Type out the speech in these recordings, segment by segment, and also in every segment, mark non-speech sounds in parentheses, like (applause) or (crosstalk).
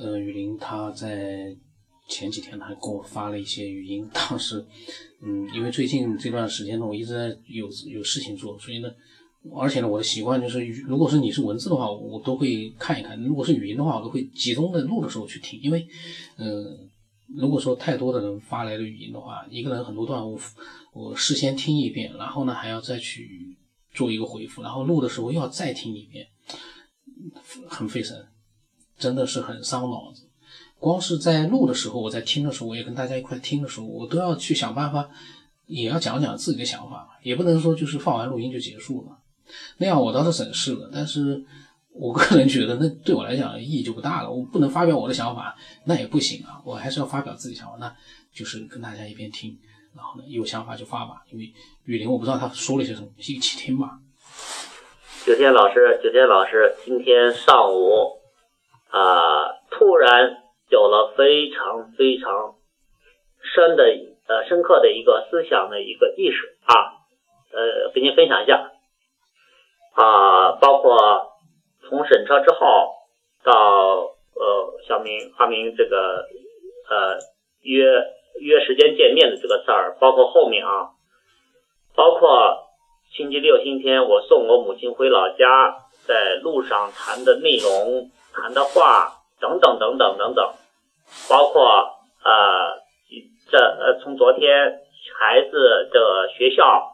呃，雨林他在前几天他给我发了一些语音，当时，嗯，因为最近这段时间呢，我一直在有有事情做，所以呢，而且呢，我的习惯就是，如果是你是文字的话，我都会看一看；如果是语音的话，我都会集中的录的时候去听，因为，嗯，如果说太多的人发来的语音的话，一个人很多段我我事先听一遍，然后呢还要再去做一个回复，然后录的时候又要再听一遍，很费神。真的是很伤脑子，光是在录的时候，我在听的时候，我也跟大家一块听的时候，我都要去想办法，也要讲讲自己的想法，也不能说就是放完录音就结束了，那样我倒是省事了。但是我个人觉得，那对我来讲意义就不大了。我不能 (laughs) 发表我的想法，那也不行啊，我还是要发表自己想法。那就是跟大家一边听，然后呢有想法就发吧。因为雨林，我不知道他说了些什么，一起听吧。九天老师，九天老师，今天上午。啊！突然有了非常非常深的呃深刻的一个思想的一个意识啊，呃，跟您分享一下啊，包括从审车之后到呃小明阿明这个呃约约时间见面的这个事儿，包括后面啊，包括星期六星期天我送我母亲回老家，在路上谈的内容。谈的话等等等等等等，包括呃这呃从昨天孩子的学校，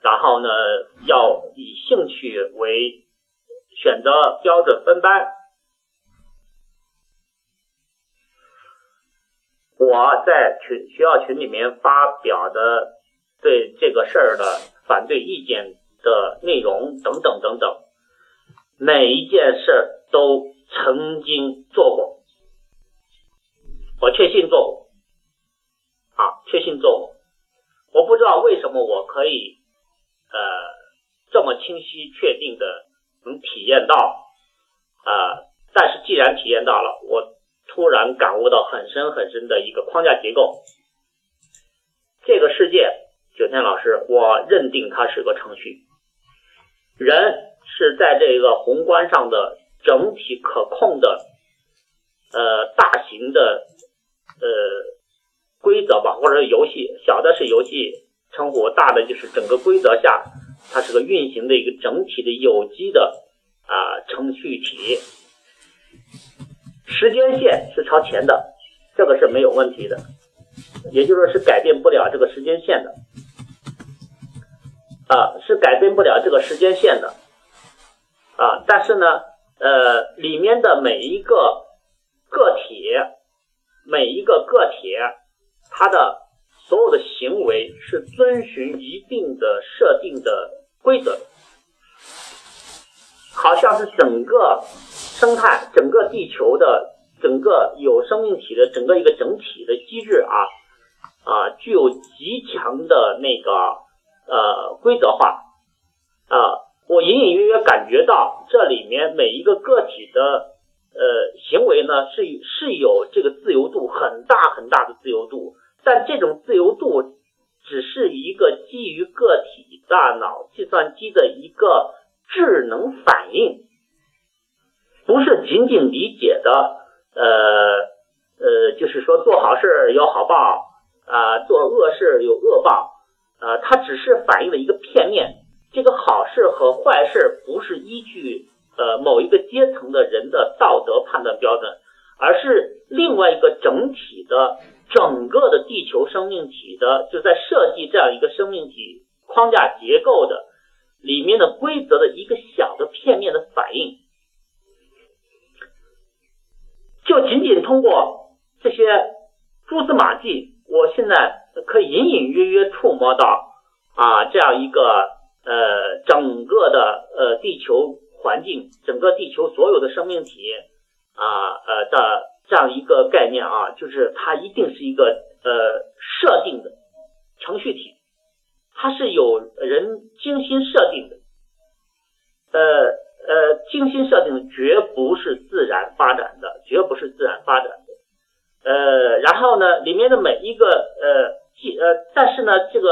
然后呢要以兴趣为选择标准分班，我在群学校群里面发表的对这个事儿的反对意见的内容等等等等，每一件事都。曾经做过，我确信做过，啊，确信做过。我不知道为什么我可以，呃，这么清晰确定的能体验到，啊，但是既然体验到了，我突然感悟到很深很深的一个框架结构。这个世界，九天老师，我认定它是个程序，人是在这个宏观上的。整体可控的，呃，大型的，呃，规则吧，或者是游戏，小的是游戏称呼，大的就是整个规则下，它是个运行的一个整体的有机的啊程序体。时间线是朝前的，这个是没有问题的，也就是说是改变不了这个时间线的，啊，是改变不了这个时间线的，啊，但是呢。呃，里面的每一个个体，每一个个体，它的所有的行为是遵循一定的设定的规则，好像是整个生态、整个地球的整个有生命体的整个一个整体的机制啊啊，具有极强的那个呃规则化啊。我隐隐约约感觉到，这里面每一个个体的呃行为呢，是是有这个自由度很大很大的自由度，但这种自由度只是一个基于个体大脑计算机的一个智能反应，不是仅仅理解的呃呃，就是说做好事有好报啊，做恶事有恶报啊，它只是反映了一个片面。这个好事和坏事不是依据呃某一个阶层的人的道德判断标准，而是另外一个整体的整个的地球生命体的就在设计这样一个生命体框架结构的里面的规则的一个小的片面的反应，就仅仅通过这些蛛丝马迹，我现在可以隐隐约约触摸到啊这样一个。呃，整个的呃地球环境，整个地球所有的生命体啊呃的这样一个概念啊，就是它一定是一个呃设定的程序体，它是有人精心设定的，呃呃精心设定，绝不是自然发展的，绝不是自然发展的，呃，然后呢，里面的每一个呃记呃，但是呢，这个。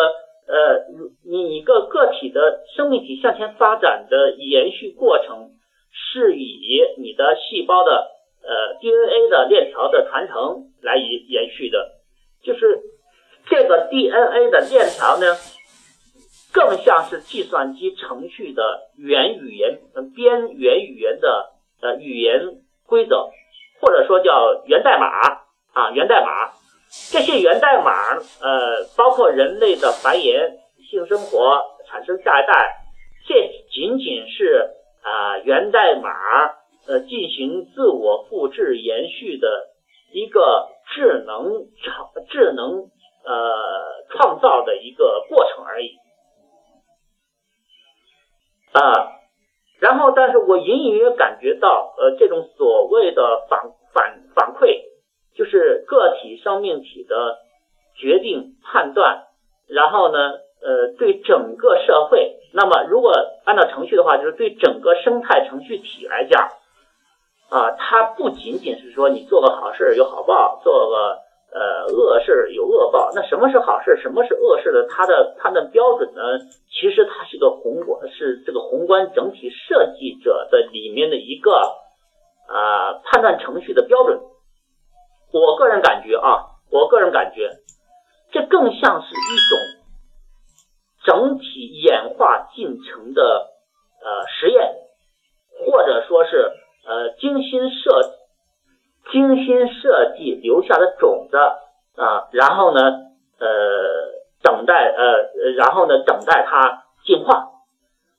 呃，你一个个体的生命体向前发展的延续过程，是以你的细胞的呃 DNA 的链条的传承来延延续的，就是这个 DNA 的链条呢，更像是计算机程序的元语言编元语言的呃语言规则，或者说叫源代码啊源代码。这些源代码呃包括人类的繁衍、性生活、产生下一代，这仅仅是啊源代码。呃，进行自我复制延续的一个智能创智能呃创造的一个过程而已啊。然后，但是我隐隐约感觉到，呃，这种所谓的反反反馈，就是个体生命体的决定判断，然后呢，呃，对整个社会，那么如果按照程序的话，就是对整个生态程序体来讲。啊，它不仅仅是说你做个好事有好报，做个呃恶事有恶报。那什么是好事，什么是恶事的？它的判断标准呢？其实它是个宏观，是这个宏观整体设计者的里面的一个啊判断程序的标准。我个人感觉啊，我个人感觉，这更像是一种整体演化进程的呃实验，或者说是。呃，精心设精心设计留下的种子啊，然后呢，呃，等待呃，然后呢，等待它进化。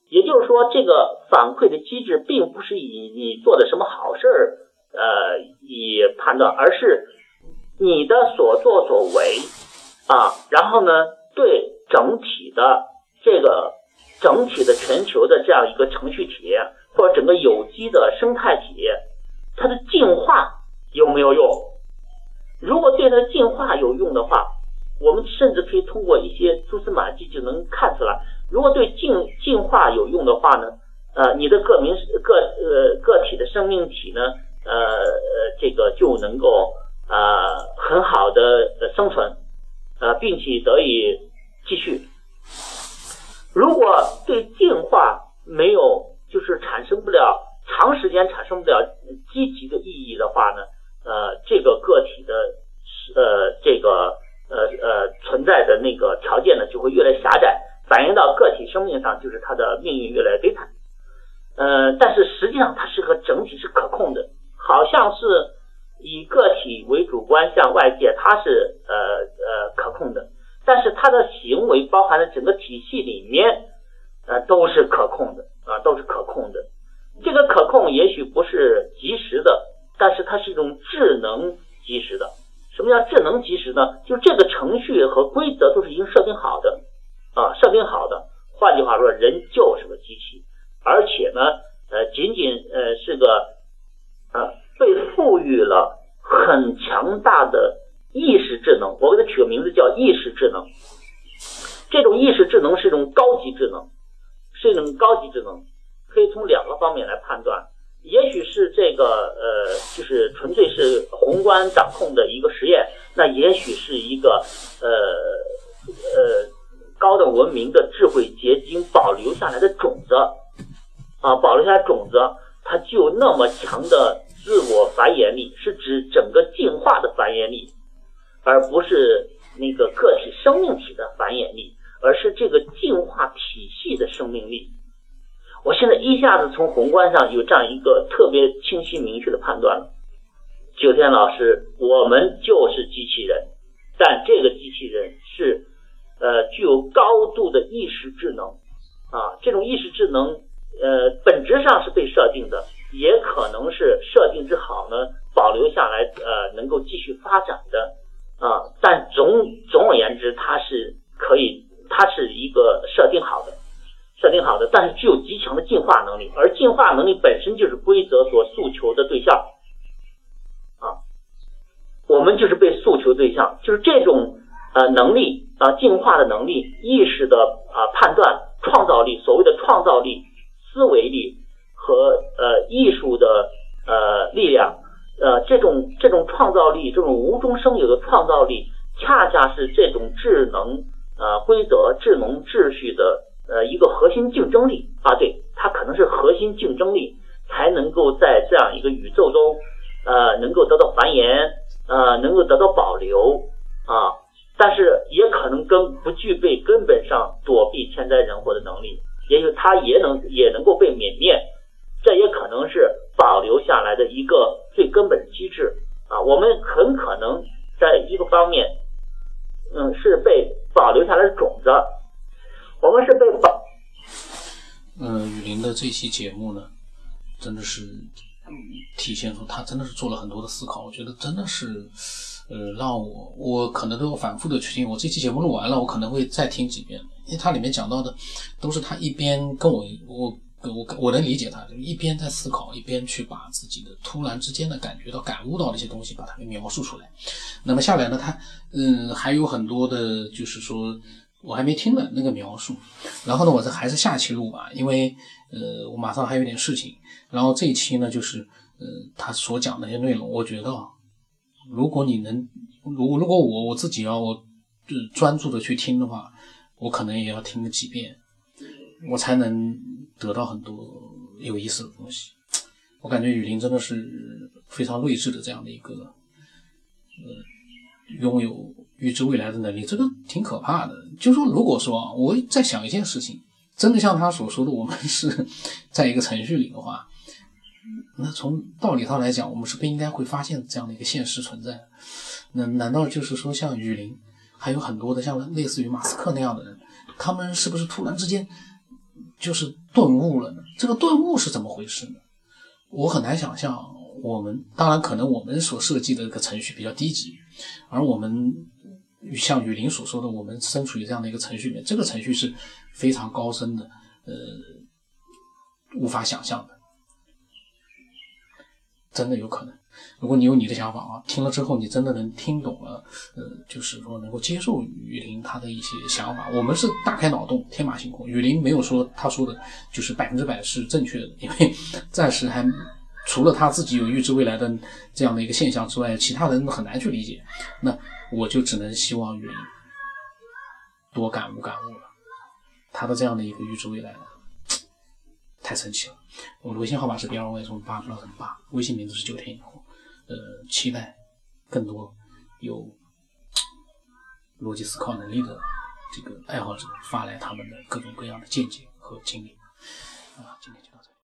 也就是说，这个反馈的机制并不是以你做的什么好事儿呃判断，而是你的所作所为啊，然后呢，对整体的这个整体的全球的这样一个程序体。或者整个有机的生态体，它的进化有没有用？如果对它进化有用的话，我们甚至可以通过一些蛛丝马迹就能看出来。如果对进进化有用的话呢？呃，你的个名个呃个体的生命体呢？呃，这个就能够呃很好的生存，呃，并且得以继续。如果对进化没有，就是产生不了长时间产生不了积极的意义的话呢，呃，这个个体的呃这个呃呃存在的那个条件呢就会越来越狭窄，反映到个体生命上就是它的命运越来越悲惨。呃，但是实际上它是个整体是可控的，好像是以个体为主观向外界，它是呃呃可控的，但是它的行为包含的整个体系里面呃都是可控的。啊，都是可控的。这个可控也许不是及时的，但是它是一种智能及时的。什么叫智能及时呢？就这个程序和规则都是已经设定好的啊，设定好的。换句话说，人就是个机器，而且呢，呃，仅仅呃是个呃被赋予了很强大的意识智能。我给它取个名字叫意识智能。这种意识智能是一种高级智能。是一种高级智能，可以从两个方面来判断。也许是这个呃，就是纯粹是宏观掌控的一个实验，那也许是一个呃呃高等文明的智慧结晶保留下来的种子啊，保留下来种子，它具有那么强的自我繁衍力，是指整个进化的繁衍力，而不是那个个体生命体的繁衍力。而是这个进化体系的生命力。我现在一下子从宏观上有这样一个特别清晰明确的判断了。九天老师，我们就是机器人，但这个机器人是呃具有高度的意识智能啊。这种意识智能呃本质上是被设定的，也可能是设定之好呢保留下来呃能够继续发展的啊。但总总而言之，它是可以。它是一个设定好的，设定好的，但是具有极强的进化能力，而进化能力本身就是规则所诉求的对象啊，我们就是被诉求对象，就是这种呃能力啊，进化的能力、意识的啊判断、创造力，所谓的创造力、思维力和呃艺术的呃力量，呃这种这种创造力，这种无中生有的创造力，恰恰是这种智能。呃，规则、智能、秩序的呃一个核心竞争力啊，对，它可能是核心竞争力，才能够在这样一个宇宙中，呃能够得到繁衍，呃，能够得到保留啊，但是也可能跟不具备根本上躲避天灾人祸的能力，也许它也能也能够被泯灭，这也可能是保留下来的一个最根本的机制啊。我们很可能在一个方面，嗯，是被保留下来的种子，我们是被保。嗯，雨林的这期节目呢，真的是体现出他真的是做了很多的思考。我觉得真的是，呃，让我我可能都要反复的去听。我这期节目录完了，我可能会再听几遍，因为它里面讲到的都是他一边跟我我我我能理解他，一边在思考，一边去把自己的突然之间的感觉到、感悟到的一些东西，把它给描述出来。那么下来呢，他嗯还有很多的，就是说。我还没听呢那个描述，然后呢，我这还是下期录吧，因为呃，我马上还有点事情。然后这一期呢，就是呃，他所讲的那些内容，我觉得，如果你能，如如果我我自己要就专注的去听的话，我可能也要听个几遍，我才能得到很多有意思的东西。我感觉雨林真的是非常睿智的这样的一个，呃，拥有。预知未来的能力，这个挺可怕的。就说，如果说我在想一件事情，真的像他所说的，我们是 (laughs) 在一个程序里的话，那从道理上来讲，我们是不应该会发现这样的一个现实存在。那难道就是说，像雨林，还有很多的像类似于马斯克那样的人，他们是不是突然之间就是顿悟了呢？这个顿悟是怎么回事呢？我很难想象。我们当然可能我们所设计的一个程序比较低级，而我们。像雨林所说的，我们身处于这样的一个程序里面，这个程序是非常高深的，呃，无法想象的，真的有可能。如果你有你的想法啊，听了之后你真的能听懂了，呃，就是说能够接受雨林他的一些想法。我们是大开脑洞，天马行空。雨林没有说他说的就是百分之百是正确的，因为 (laughs) 暂时还除了他自己有预知未来的这样的一个现象之外，其他人很难去理解。那。我就只能希望云多感悟感悟了，他的这样的一个预知未来，太神奇了。我的微信号码是 b 二 y 从八到成八，微信名字是九天以后。呃，期待更多有逻辑思考能力的这个爱好者发来他们的各种各样的见解和经历。啊，今天就到这。